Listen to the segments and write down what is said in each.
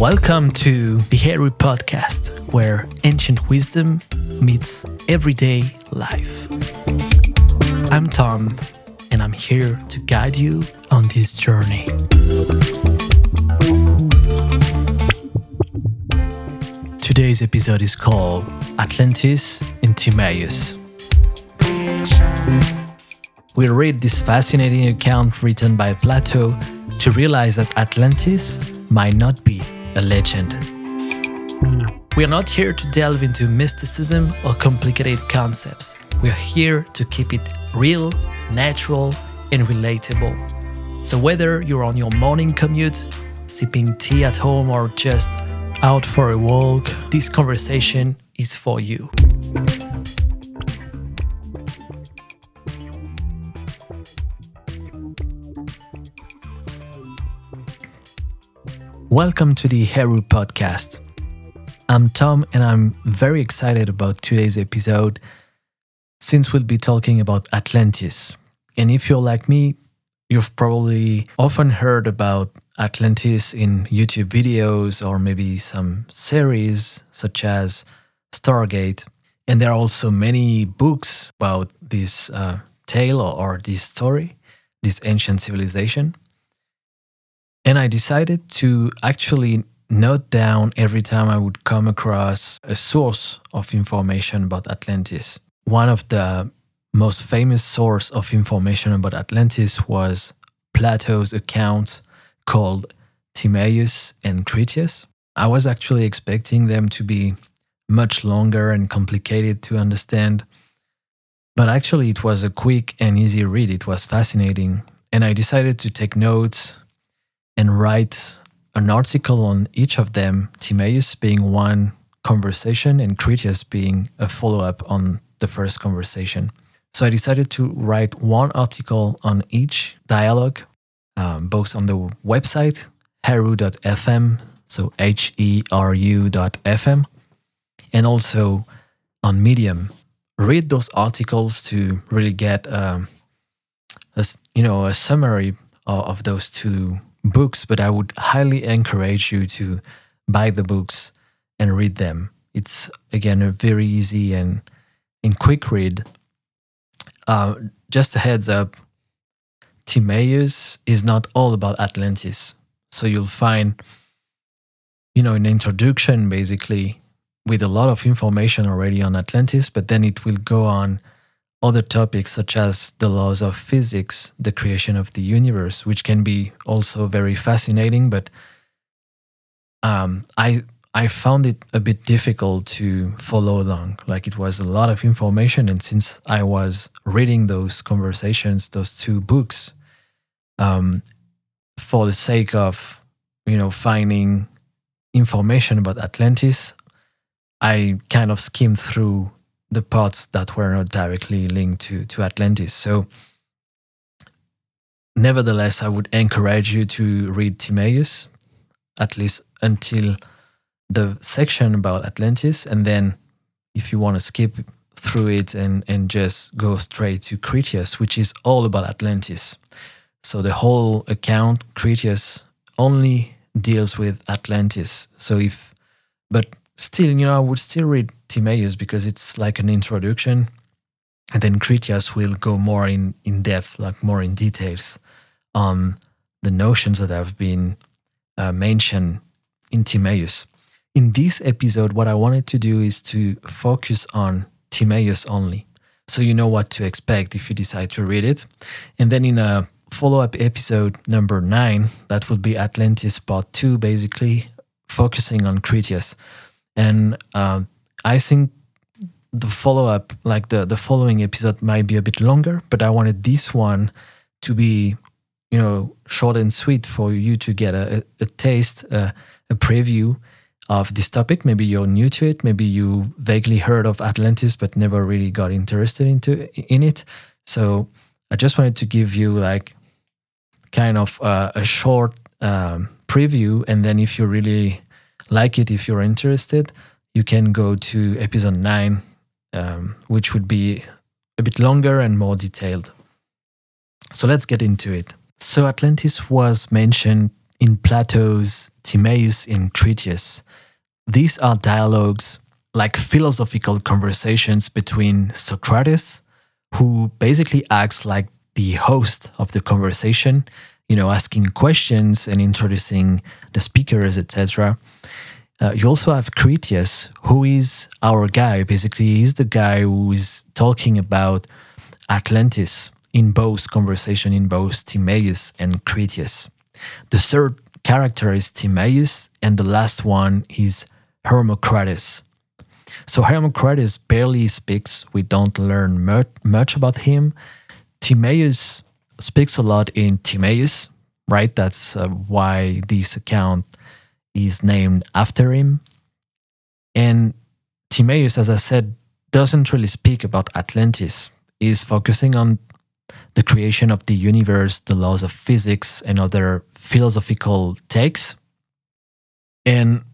Welcome to the Heru Podcast, where ancient wisdom meets everyday life. I'm Tom, and I'm here to guide you on this journey. Today's episode is called Atlantis and Timaeus. We read this fascinating account written by Plato to realize that Atlantis might not be a legend. We are not here to delve into mysticism or complicated concepts. We are here to keep it real, natural, and relatable. So, whether you're on your morning commute, sipping tea at home, or just out for a walk, this conversation is for you. Welcome to the Heru podcast. I'm Tom and I'm very excited about today's episode since we'll be talking about Atlantis. And if you're like me, you've probably often heard about Atlantis in YouTube videos or maybe some series such as Stargate. And there are also many books about this uh, tale or, or this story, this ancient civilization. And I decided to actually note down every time I would come across a source of information about Atlantis. One of the most famous source of information about Atlantis was Plato's account called Timaeus and Critias. I was actually expecting them to be much longer and complicated to understand, but actually it was a quick and easy read. It was fascinating, and I decided to take notes and write an article on each of them, Timaeus being one conversation and Critias being a follow up on the first conversation. So I decided to write one article on each dialogue, um, both on the website, heru.fm, so H E R U.fm, and also on Medium. Read those articles to really get um, a, you know, a summary of, of those two books, but I would highly encourage you to buy the books and read them. It's again a very easy and and quick read. Uh, just a heads up, Timaeus is not all about Atlantis. So you'll find, you know, an introduction basically with a lot of information already on Atlantis, but then it will go on other topics such as the laws of physics, the creation of the universe, which can be also very fascinating. But um, I I found it a bit difficult to follow along. Like it was a lot of information, and since I was reading those conversations, those two books, um, for the sake of you know finding information about Atlantis, I kind of skimmed through the parts that were not directly linked to, to Atlantis. So, nevertheless, I would encourage you to read Timaeus, at least until the section about Atlantis. And then, if you want to skip through it and, and just go straight to Critias, which is all about Atlantis. So, the whole account, Critias, only deals with Atlantis. So, if, but still, you know, I would still read Timaeus because it's like an introduction. And then Critias will go more in, in depth, like more in details on the notions that have been uh, mentioned in Timaeus. In this episode, what I wanted to do is to focus on Timaeus only. So you know what to expect if you decide to read it. And then in a follow up episode number nine, that would be Atlantis part two, basically focusing on Critias. And uh, I think the follow up, like the the following episode, might be a bit longer, but I wanted this one to be, you know, short and sweet for you to get a, a taste, a, a preview of this topic. Maybe you're new to it. Maybe you vaguely heard of Atlantis, but never really got interested into in it. So I just wanted to give you like kind of uh, a short um, preview, and then if you really like it, if you're interested, you can go to episode 9, um, which would be a bit longer and more detailed. So let's get into it. So, Atlantis was mentioned in Plato's Timaeus in Critias. These are dialogues like philosophical conversations between Socrates, who basically acts like the host of the conversation, you know, asking questions and introducing the speakers, etc. Uh, you also have Critias, who is our guy. Basically, he's the guy who is talking about Atlantis in both conversation in both Timaeus and Critias. The third character is Timaeus, and the last one is Hermocrates. So Hermocrates barely speaks. We don't learn much, much about him. Timaeus speaks a lot in Timaeus, right? That's uh, why this account is named after him. And Timaeus, as I said, doesn't really speak about Atlantis. He's focusing on the creation of the universe, the laws of physics, and other philosophical takes. And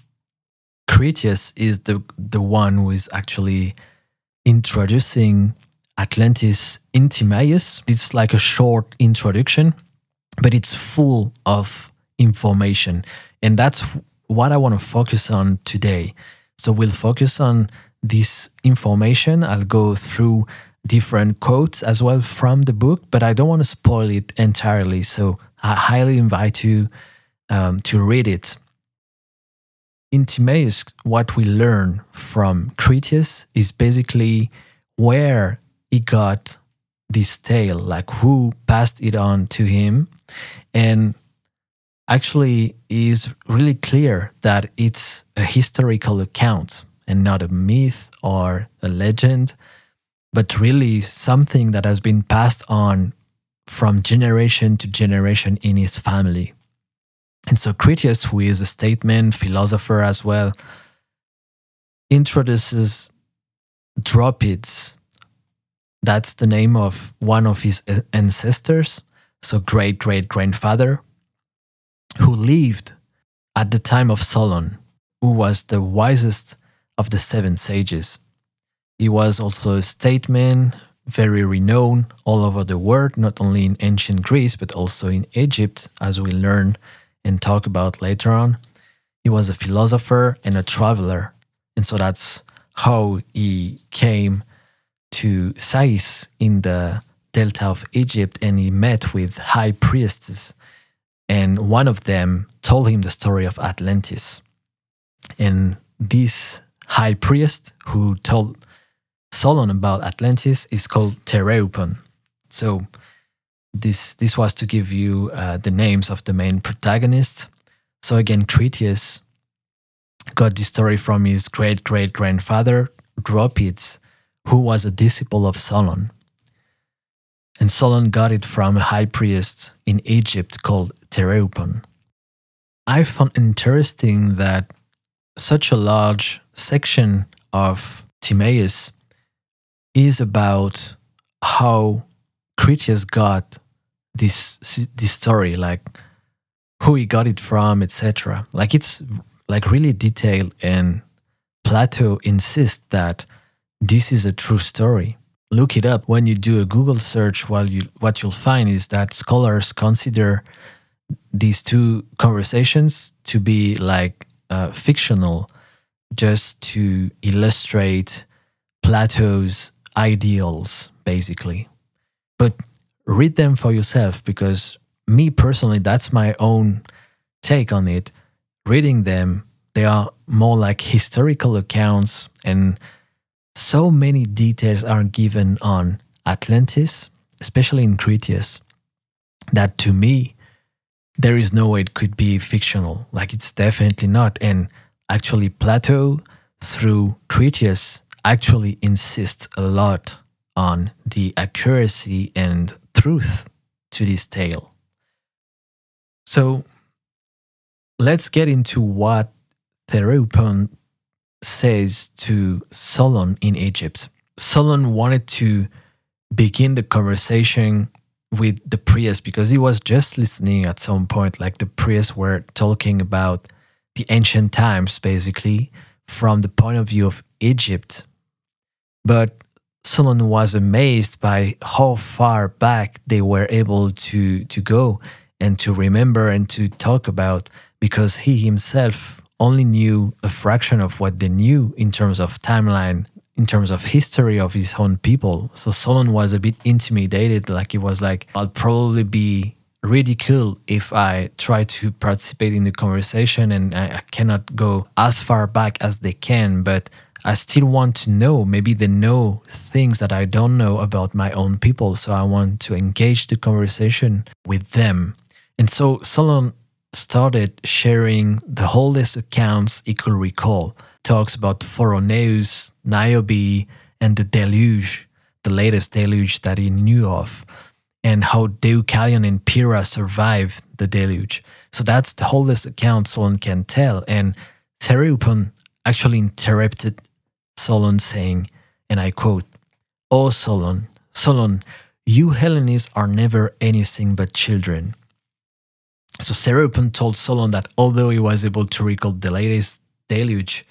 Critias is the, the one who is actually introducing Atlantis in Timaeus. It's like a short introduction, but it's full of information. And that's what I want to focus on today. So we'll focus on this information. I'll go through different quotes as well from the book, but I don't want to spoil it entirely. So I highly invite you um, to read it. In Timaeus, what we learn from Critias is basically where he got this tale, like who passed it on to him. And actually is really clear that it's a historical account and not a myth or a legend but really something that has been passed on from generation to generation in his family. And so Critias, who is a statesman, philosopher as well, introduces Dropids. That's the name of one of his ancestors, so great great grandfather, who lived at the time of Solon, who was the wisest of the seven sages. He was also a statesman, very renowned all over the world, not only in ancient Greece, but also in Egypt, as we learn and talk about later on. He was a philosopher and a traveler. And so that's how he came to Sais in the delta of Egypt and he met with high priestesses. And one of them told him the story of Atlantis. And this high priest who told Solon about Atlantis is called Tereupon. So this this was to give you uh, the names of the main protagonists. So again, Critias got this story from his great great grandfather Dropids, who was a disciple of Solon. And Solon got it from a high priest in Egypt called Tereupon. I found interesting that such a large section of Timaeus is about how Critias got this this story, like who he got it from, etc. Like it's like really detailed, and Plato insists that this is a true story. Look it up when you do a Google search. While you what you'll find is that scholars consider these two conversations to be like uh, fictional, just to illustrate Plato's ideals, basically. But read them for yourself because, me personally, that's my own take on it. Reading them, they are more like historical accounts, and so many details are given on Atlantis, especially in Critias, that to me, there is no way it could be fictional. Like it's definitely not. And actually, Plato, through Critias, actually insists a lot on the accuracy and truth to this tale. So let's get into what Theropon says to Solon in Egypt. Solon wanted to begin the conversation with the priests because he was just listening at some point, like the priests were talking about the ancient times, basically, from the point of view of Egypt. But Solon was amazed by how far back they were able to, to go and to remember and to talk about because he himself only knew a fraction of what they knew in terms of timeline in terms of history of his own people so solon was a bit intimidated like he was like i'll probably be ridiculed if i try to participate in the conversation and I, I cannot go as far back as they can but I still want to know. Maybe they know things that I don't know about my own people. So I want to engage the conversation with them. And so Solon started sharing the oldest accounts he could recall. Talks about Phoroneus, Niobe, and the deluge, the latest deluge that he knew of, and how Deucalion and Pyrrha survived the deluge. So that's the oldest account Solon can tell. And Theriupon actually interrupted Solon saying, and I quote, O Solon, Solon, you Hellenes are never anything but children. So Theriupon told Solon that although he was able to recall the latest deluge,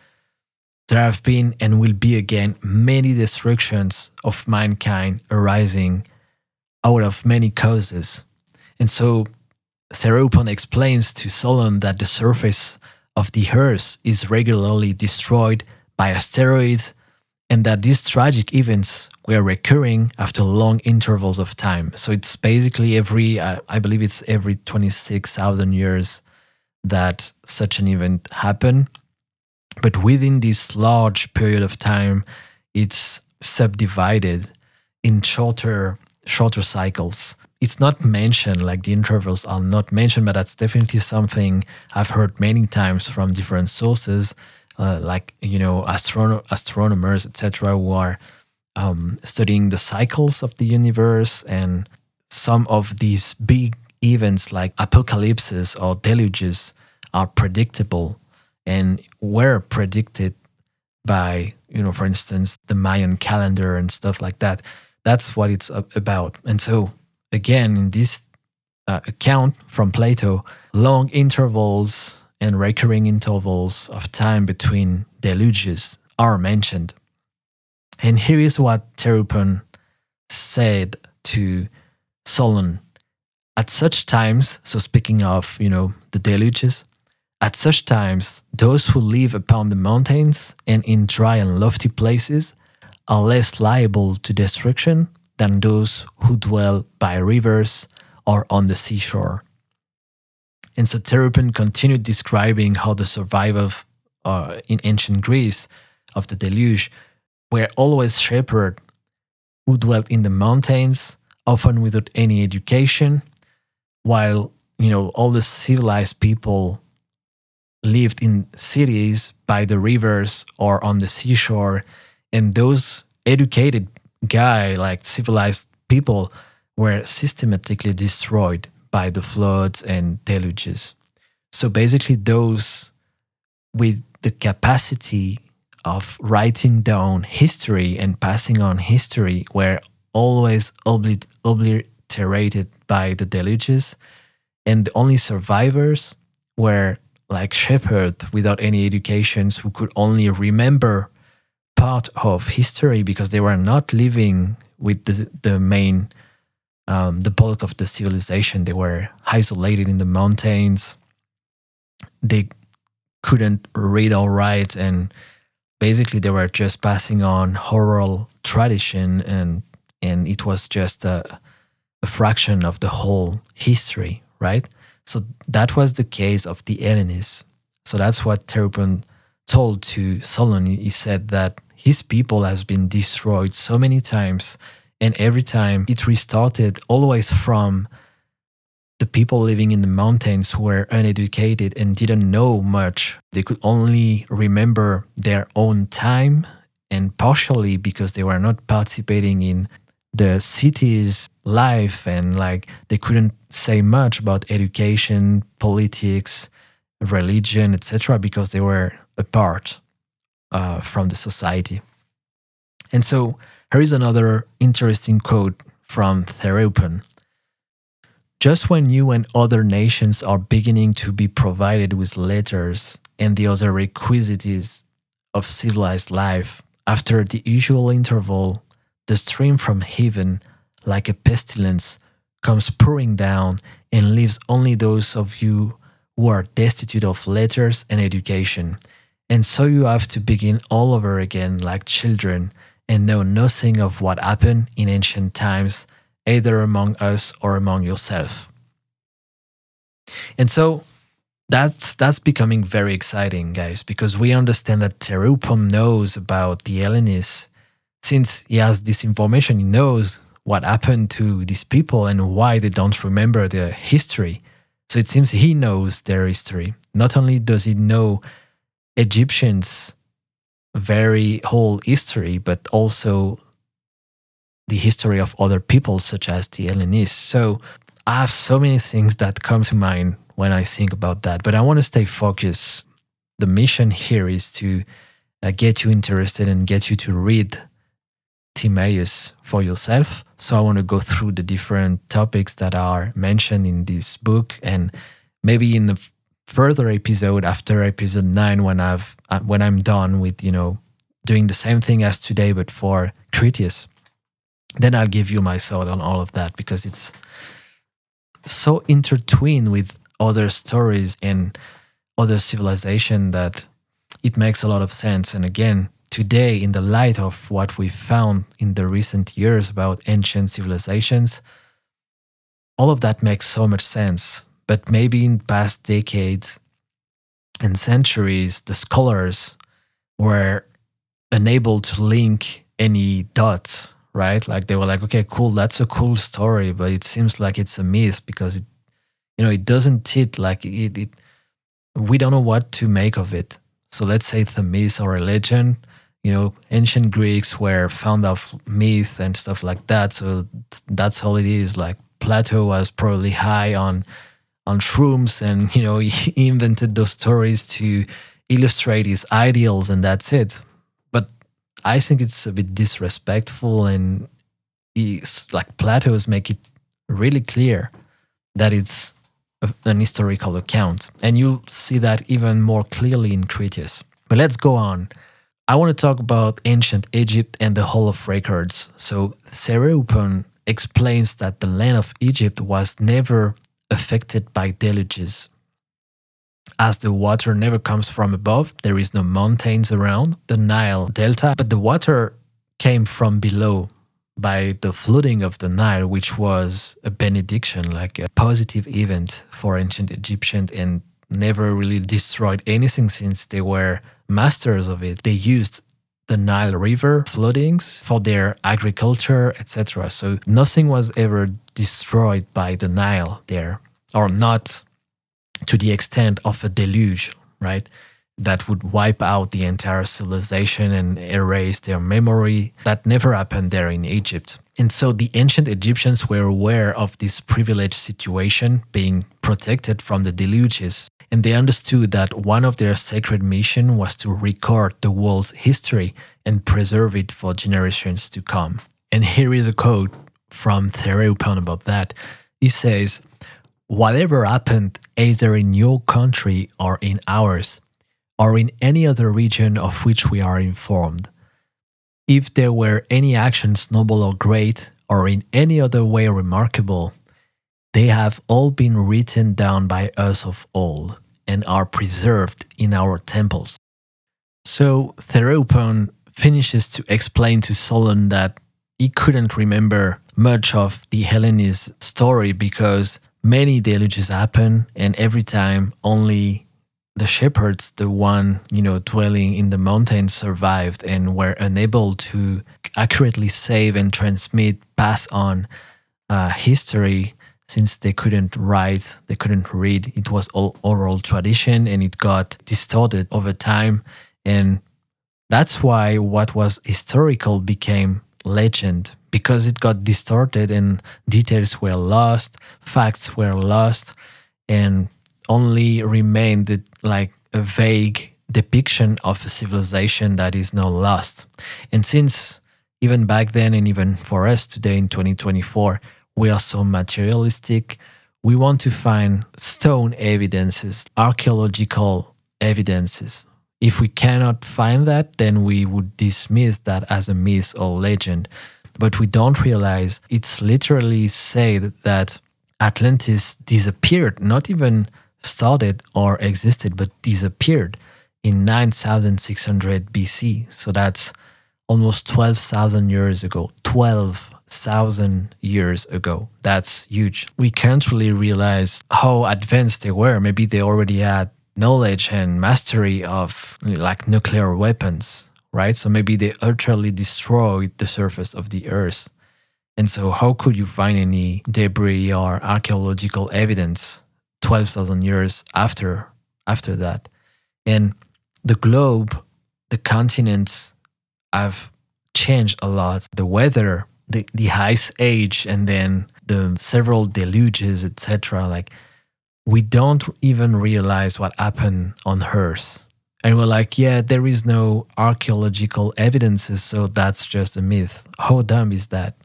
there have been and will be again many destructions of mankind arising out of many causes. And so Seropon explains to Solon that the surface of the earth is regularly destroyed by asteroids, and that these tragic events were recurring after long intervals of time. So it's basically every, uh, I believe it's every 26,000 years that such an event happened. But within this large period of time, it's subdivided in shorter shorter cycles. It's not mentioned, like the intervals are not mentioned, but that's definitely something I've heard many times from different sources uh, like you know astrono- astronomers etc who are um, studying the cycles of the universe and some of these big events like apocalypses or deluges are predictable and were predicted by you know for instance the mayan calendar and stuff like that that's what it's about and so again in this uh, account from plato long intervals and recurring intervals of time between deluges are mentioned. And here is what Theriupon said to Solon. At such times, so speaking of, you know, the deluges, at such times, those who live upon the mountains and in dry and lofty places are less liable to destruction than those who dwell by rivers or on the seashore. And so Theriupon continued describing how the survivors uh, in ancient Greece of the deluge were always shepherds who dwelt in the mountains, often without any education, while you know all the civilized people lived in cities by the rivers or on the seashore, and those educated guy like civilized people were systematically destroyed by the floods and deluges. So basically, those with the capacity of writing down history and passing on history were always obli- obliterated by the deluges, and the only survivors were like shepherds without any educations who could only remember part of history because they were not living with the, the main um, the bulk of the civilization. They were isolated in the mountains. They couldn't read or write, and basically they were just passing on oral tradition, and and it was just a, a fraction of the whole history, right? So that was the case of the Hellenes. So that's what Theriupon told to Solon. He said that his people has been destroyed so many times and every time it restarted, always from the people living in the mountains who were uneducated and didn't know much. They could only remember their own time, and partially because they were not participating in the city's life and like they couldn't say much about education, politics, religion, etc., because they were apart uh, from the society. And so here is another interesting quote from Theriupon. Just when you and other nations are beginning to be provided with letters and the other requisites of civilized life, after the usual interval, the stream from heaven, like a pestilence, comes pouring down and leaves only those of you who are destitute of letters and education. And so you have to begin all over again like children and know nothing of what happened in ancient times, either among us or among yourself. And so that's that's becoming very exciting, guys, because we understand that Tereupom knows about the Hellenists. Since he has this information, he knows what happened to these people and why they don't remember their history. So it seems he knows their history. Not only does he know Egyptians' very whole history, but also the history of other people, such as the Hellenists. So I have so many things that come to mind when I think about that, but I want to stay focused. The mission here is to uh, get you interested and get you to read Timaeus for yourself. So I want to go through the different topics that are mentioned in this book, and maybe in the further episode after episode nine, when I've uh, when I'm done with you know doing the same thing as today, but for Critias, then I'll give you my thought on all of that because it's so intertwined with other stories and other civilization that it makes a lot of sense. And again, today, in the light of what we found in the recent years about ancient civilizations, all of that makes so much sense. But maybe in past decades and centuries, the scholars were unable to link any dots, right? Like they were like, okay, cool, that's a cool story, but it seems like it's a myth because it, you know, it doesn't fit. Like it, it we don't know what to make of it. So let's say it's a myth or a legend you know, ancient Greeks were fond of myth and stuff like that. So that's all it is. Like Plato was probably high on on shrooms, and you know, he invented those stories to illustrate his ideals, and that's it. But I think it's a bit disrespectful, and he's like Plato's make it really clear that it's an historical account, and you'll see that even more clearly in Critias. But let's go on. I want to talk about ancient Egypt and the Hall of Records. So, Sereupon explains that the land of Egypt was never affected by deluges. As the water never comes from above, there is no mountains around the Nile Delta, but the water came from below by the flooding of the Nile, which was a benediction, like a positive event for ancient Egyptians and never really destroyed anything since they were masters of it. They used the Nile River floodings for their agriculture, etc. So nothing was ever destroyed by the Nile there, or not to the extent of a deluge, right? That would wipe out the entire civilization and erase their memory. That never happened there in Egypt. And so the ancient Egyptians were aware of this privileged situation, being protected from the deluges and they understood that one of their sacred mission was to record the world's history and preserve it for generations to come. And here is a quote from Thereupon about that. He says, Whatever happened either in your country or in ours, or in any other region of which we are informed, if there were any actions noble or great, or in any other way remarkable, they have all been written down by us of old and are preserved in our temples. So Thereupon finishes to explain to Solon that he couldn't remember much of the Hellenist story because many deluges happen and every time only the shepherds, the one, you know, dwelling in the mountains survived and were unable to accurately save and transmit, pass on uh, history since they couldn't write, they couldn't read. It was all oral tradition and it got distorted over time. And that's why what was historical became legend because it got distorted and details were lost, facts were lost, and only remained like a vague depiction of a civilization that is now lost. And since even back then, and even for us today in 2024, we are so materialistic. We want to find stone evidences, archaeological evidences. If we cannot find that, then we would dismiss that as a myth or legend. But we don't realize it's literally said that Atlantis disappeared, not even started or existed, but disappeared in 9600 BC. So that's almost 12,000 years ago. 12,000 years ago. That's huge. We can't really realize how advanced they were. Maybe they already had knowledge and mastery of like nuclear weapons, right? So maybe they utterly destroyed the surface of the earth. And so, how could you find any debris or archaeological evidence 12,000 years after after that? And the globe, the continents have changed a lot. The weather, the, the ice age, and then the several deluges, etc. Like, we don't even realize what happened on Earth. And we're like, yeah, there is no archaeological evidences, so that's just a myth. How dumb is that?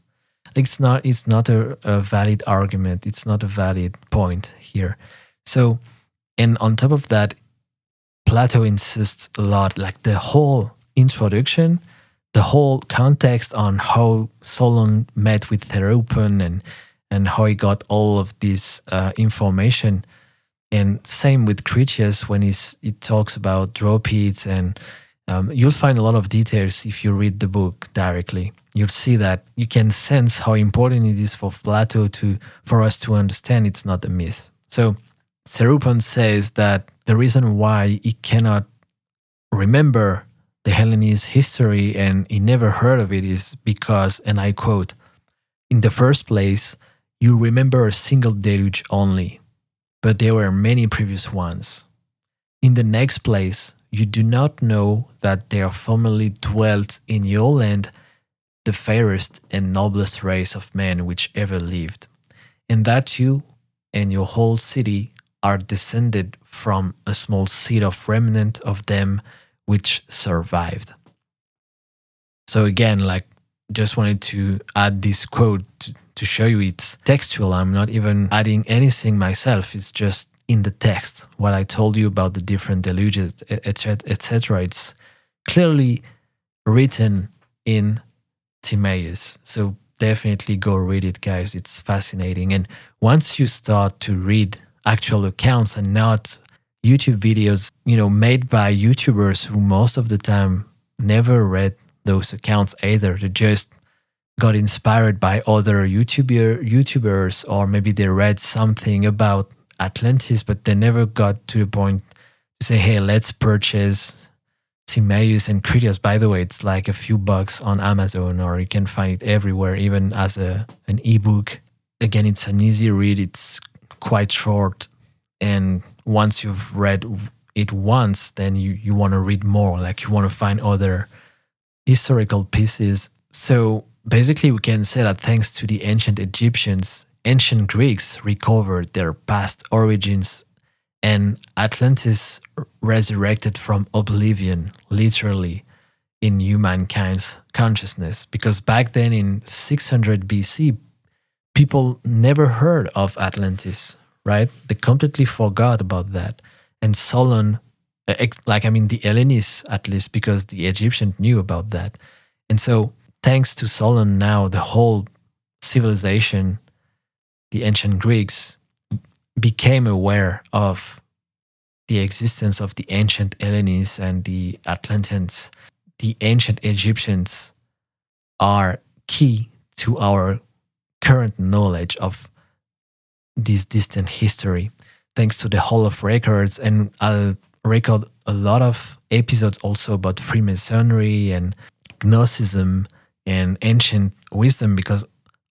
It's not. It's not a, a valid argument. It's not a valid point here. So, and on top of that, Plato insists a lot. Like the whole introduction, the whole context on how Solon met with Theropon and and how he got all of this uh, information. And same with Critias when he's, he talks about Dropids, and um, you'll find a lot of details if you read the book directly you'll see that you can sense how important it is for Plato to for us to understand it's not a myth. So Theropon says that the reason why he cannot remember the Hellenist history and he never heard of it is because, and I quote, in the first place, you remember a single deluge only, but there were many previous ones. In the next place, you do not know that there formerly dwelt in your land the fairest and noblest race of men which ever lived, and that you and your whole city are descended from a small seed of remnant of them which survived. So again, like just wanted to add this quote to, show you it's textual. I'm not even adding anything myself. It's just in the text what I told you about the different deluges, etc. etc. It's clearly written in Timaeus. So definitely go read it, guys. It's fascinating. And once you start to read actual accounts and not YouTube videos, you know, made by YouTubers who most of the time never read those accounts either. They just got inspired by other YouTuber YouTubers or maybe they read something about Atlantis, but they never got to the point to say, hey, let's purchase Timaeus and Critias. By the way, it's like a few bucks on Amazon, or you can find it everywhere, even as a an ebook. Again, it's an easy read. It's quite short, and once you've read it once, then you you want to read more. Like you want to find other historical pieces. So basically, we can say that thanks to the ancient Egyptians, ancient Greeks recovered their past origins and Atlantis resurrected from oblivion, literally, in humankind's consciousness. Because back then in 600 BC, people never heard of Atlantis, right? They completely forgot about that. And Solon, like, I mean, the Hellenists at least, because the Egyptians knew about that. And so, thanks to Solon, now the whole civilization, the ancient Greeks, became aware of the existence of the ancient Hellenes and the Atlanteans. The ancient Egyptians are key to our current knowledge of this distant history, thanks to the Hall of Records. And I'll record a lot of episodes also about Freemasonry and Gnosticism and ancient wisdom because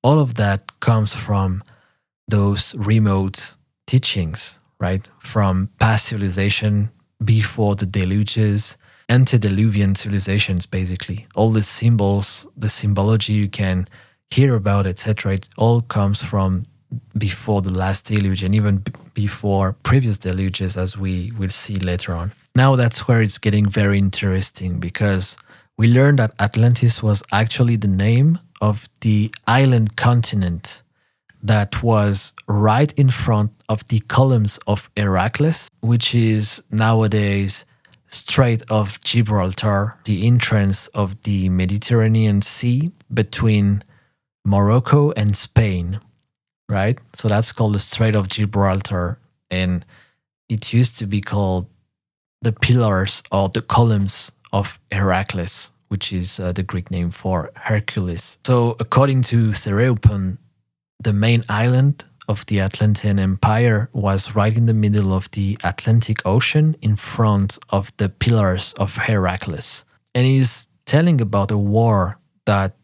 all of that comes from those remote teachings, right? From past civilization before the deluges, antediluvian civilizations, basically. All the symbols, the symbology you can hear about, etc., it all comes from before the last deluge and even b- before previous deluges, as we will see later on. Now that's where it's getting very interesting because we learned that Atlantis was actually the name of the island continent that was right in front of the columns of Heracles, which is nowadays Strait of Gibraltar, the entrance of the Mediterranean Sea between Morocco and Spain. right? So that's called the Strait of Gibraltar. And it used to be called the pillars or the columns of Heracles, which is uh, the Greek name for Hercules. So, according to Theropon, the main island of the Atlantean Empire was right in the middle of the Atlantic Ocean in front of the pillars of Heracles. And he's telling about a war that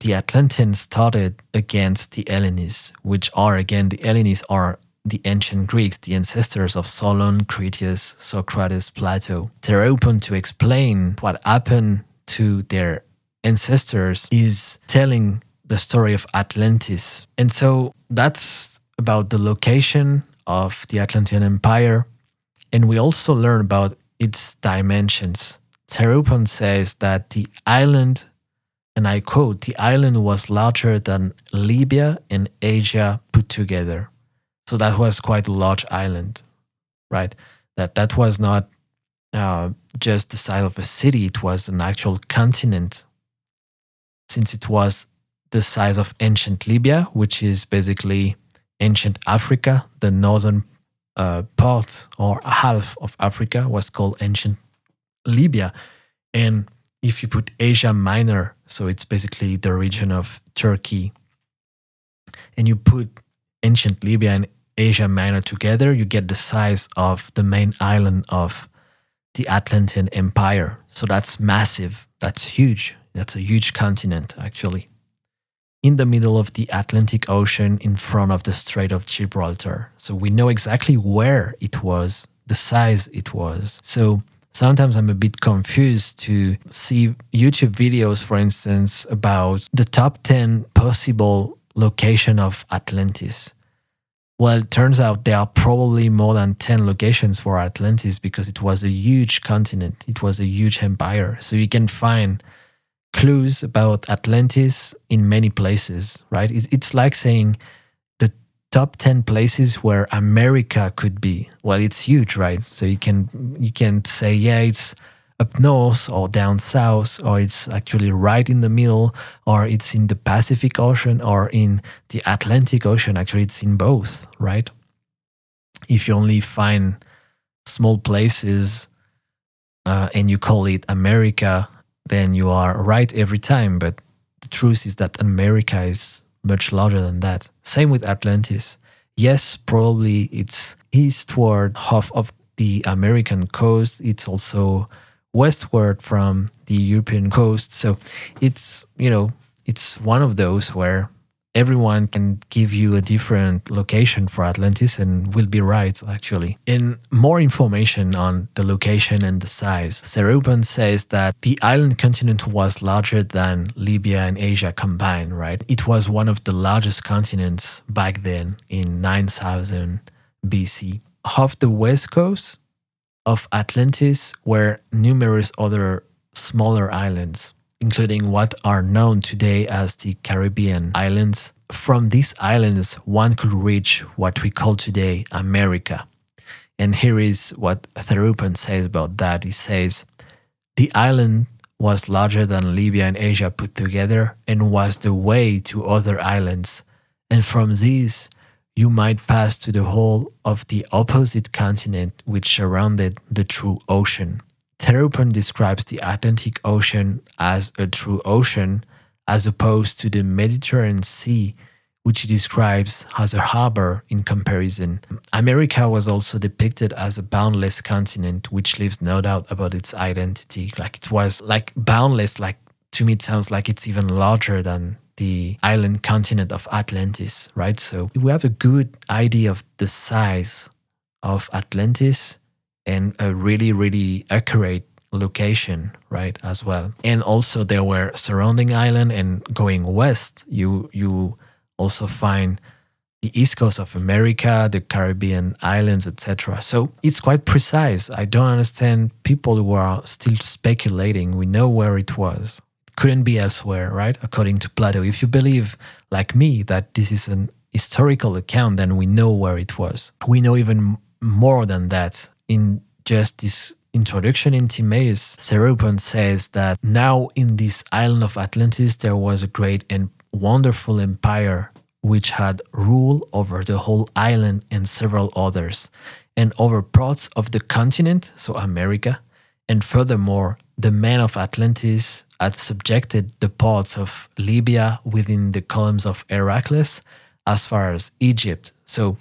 the Atlanteans started against the Hellenes, which are again, the Hellenes are the ancient Greeks, the ancestors of Solon, Critias, Socrates, Plato. Theropon to explain what happened to their ancestors is telling the story of Atlantis. And so that's about the location of the Atlantean Empire. And we also learn about its dimensions. Theropon says that the island, and I quote, the island was larger than Libya and Asia put together. So that was quite a large island, right? That that was not uh, just the size of a city; it was an actual continent, since it was the size of ancient Libya, which is basically ancient Africa. The northern uh, part or half of Africa was called ancient Libya, and if you put Asia Minor, so it's basically the region of Turkey, and you put ancient Libya and Asia Minor together, you get the size of the main island of the Atlantean Empire. So that's massive. That's huge. That's a huge continent, actually. In the middle of the Atlantic Ocean, in front of the Strait of Gibraltar. So we know exactly where it was, the size it was. So sometimes I'm a bit confused to see YouTube videos, for instance, about the top 10 possible location of Atlantis. Well, it turns out there are probably more than 10 locations for Atlantis because it was a huge continent, it was a huge empire. So you can find clues about Atlantis in many places, right? It's like saying the top 10 places where America could be. Well, it's huge, right? So you can you can say yeah, it's up north or down south, or it's actually right in the middle, or it's in the Pacific Ocean or in the Atlantic Ocean. Actually, it's in both, right? If you only find small places uh, and you call it America, then you are right every time. But the truth is that America is much larger than that. Same with Atlantis. Yes, probably it's eastward half of the American coast. It's also westward from the European coast. So it's, you know, it's one of those where everyone can give you a different location for Atlantis and will be right, actually. In more information on the location and the size, Theropon says that the island continent was larger than Libya and Asia combined, right? It was one of the largest continents back then in 9000 BC. Off the west coast, of Atlantis were numerous other smaller islands, including what are known today as the Caribbean islands. From these islands, one could reach what we call today America. And here is what Theropon says about that. He says, The island was larger than Libya and Asia put together and was the way to other islands. And from these, you might pass to the whole of the opposite continent which surrounded the true ocean. Theropon describes the Atlantic Ocean as a true ocean as opposed to the Mediterranean Sea, which he describes as a harbor in comparison. America was also depicted as a boundless continent, which leaves no doubt about its identity. Like it was like boundless, like to me, it sounds like it's even larger than the island continent of Atlantis, right? So we have a good idea of the size of Atlantis and a really, really accurate location, right, as well. And also there were surrounding island and going west, you you also find the east coast of America, the Caribbean islands, etc. So it's quite precise. I don't understand people who are still speculating. We know where it was couldn't be elsewhere, right? According to Plato. If you believe, like me, that this is an historical account, then we know where it was. We know even more than that. In just this introduction in Timaeus, Theropon says that now in this island of Atlantis there was a great and wonderful empire which had rule over the whole island and several others, and over parts of the continent, so America. And furthermore, the men of Atlantis had subjected the parts of Libya within the columns of Heracles as far as Egypt. So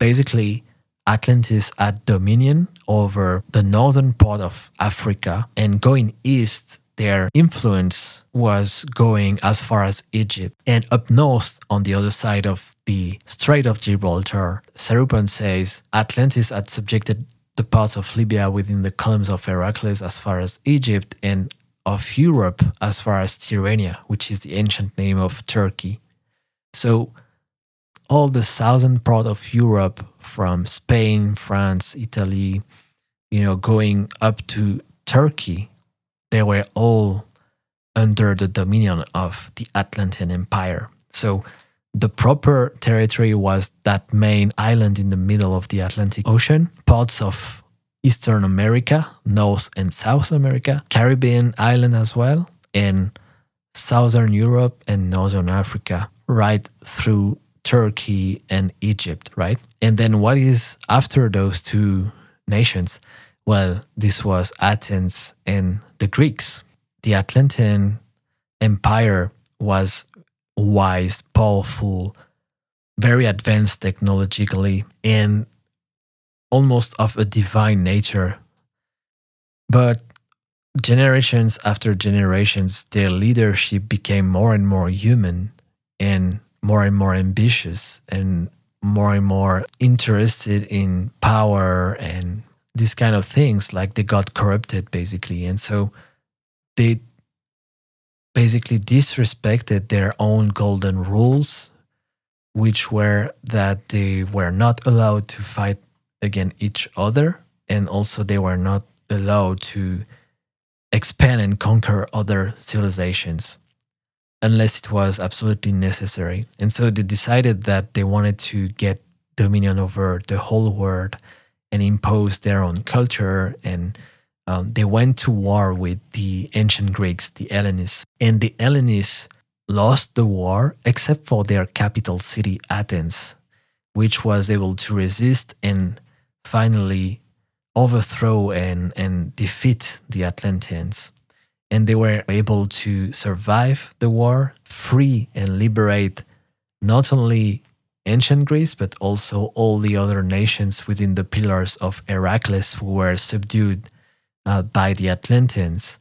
basically, Atlantis had dominion over the northern part of Africa, and going east, their influence was going as far as Egypt. And up north, on the other side of the Strait of Gibraltar, Theropon says Atlantis had subjected the parts of Libya within the columns of Heracles as far as Egypt and of Europe as far as Tyrrhenia, which is the ancient name of Turkey. So all the southern part of Europe, from Spain, France, Italy, you know, going up to Turkey, they were all under the dominion of the Atlantean Empire. So the proper territory was that main island in the middle of the Atlantic Ocean, parts of Eastern America, North and South America, Caribbean island as well, and Southern Europe and Northern Africa, right through Turkey and Egypt, right? And then what is after those two nations? Well, this was Athens and the Greeks. The Atlantean Empire was wise, powerful, very advanced technologically, and almost of a divine nature. But generations after generations, their leadership became more and more human and more and more ambitious and more and more interested in power and these kind of things like they got corrupted basically. And so they basically disrespected their own golden rules which were that they were not allowed to fight against each other and also they were not allowed to expand and conquer other civilizations unless it was absolutely necessary. And so they decided that they wanted to get dominion over the whole world and impose their own culture. And um, they went to war with the ancient Greeks, the Hellenists. And the Hellenists lost the war except for their capital city, Athens, which was able to resist and finally overthrow and, and defeat the Atlanteans and they were able to survive the war, free and liberate not only ancient Greece, but also all the other nations within the pillars of Heracles who were subdued uh, by the Atlanteans.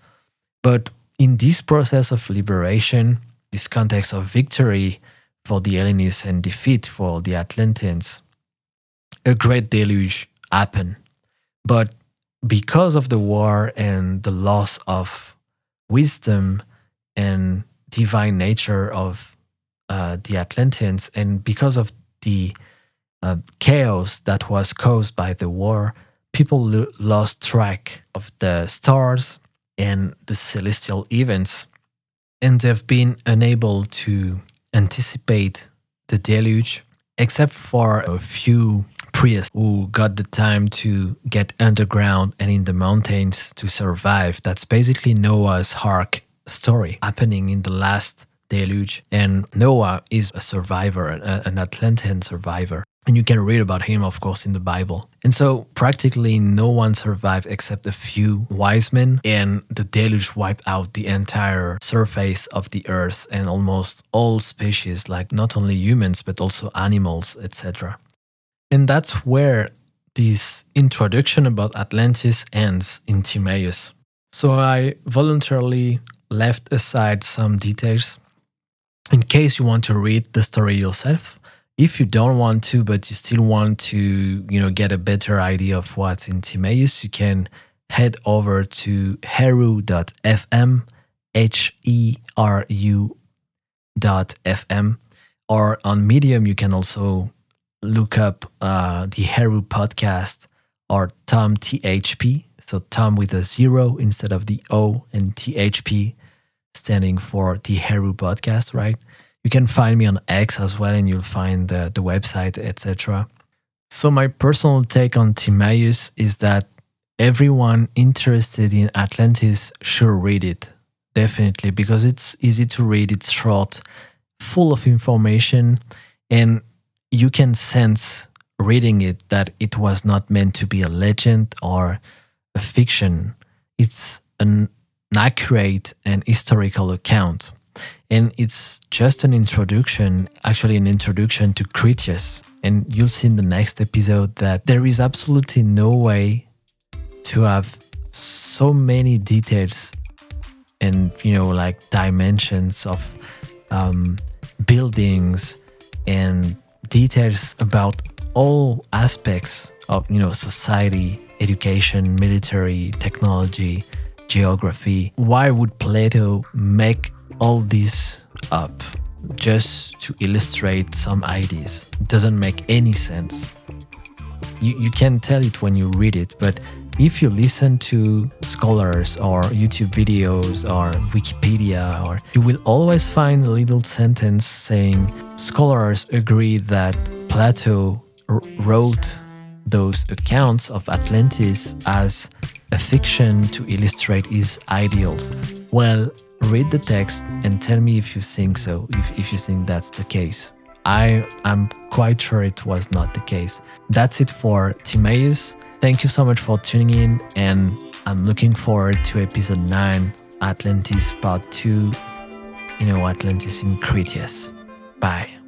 But in this process of liberation, this context of victory for the Hellenists and defeat for the Atlanteans, a great deluge happened. But because of the war and the loss of wisdom and divine nature of uh, the Atlanteans, and because of the uh, chaos that was caused by the war, people lo- lost track of the stars and the celestial events, and they've been unable to anticipate the deluge, except for a few priests who got the time to get underground and in the mountains to survive. That's basically Noah's Ark story happening in the last deluge. And Noah is a survivor, an Atlantean survivor. And you can read about him, of course, in the Bible. And so, practically, no one survived except a few wise men, and the deluge wiped out the entire surface of the earth and almost all species, like not only humans, but also animals, etc. And that's where this introduction about Atlantis ends in Timaeus. So I voluntarily left aside some details in case you want to read the story yourself. If you don't want to, but you still want to, you know, get a better idea of what's in Timaeus, you can head over to heru.fm, H E R U dot FM, or on Medium, you can also look up uh, the Heru podcast or Tom THP. So Tom with a zero instead of the O and THP standing for the Heru podcast, right? You can find me on X as well and you'll find the, the website, etc. So my personal take on Timaeus is that everyone interested in Atlantis should read it. Definitely, because it's easy to read, it's short, full of information, And you can sense reading it that it was not meant to be a legend or a fiction. It's an accurate and historical account. And it's just an introduction, actually, an introduction to Critias. And you'll see in the next episode that there is absolutely no way to have so many details and, you know, like dimensions of um, buildings and details about all aspects of, you know, society, education, military, technology, geography. Why would Plato make all this up just to illustrate some ideas? It doesn't make any sense. You, you can tell it when you read it, but if you listen to scholars or YouTube videos or Wikipedia, or you will always find a little sentence saying scholars agree that Plato wrote those accounts of Atlantis as a fiction to illustrate his ideals. Well, read the text and tell me if you think so, if, if you think that's the case. I am quite sure it was not the case. That's it for Timaeus. Thank you so much for tuning in, and I'm looking forward to episode 9 Atlantis Part 2. You know, Atlantis in Critias. Bye.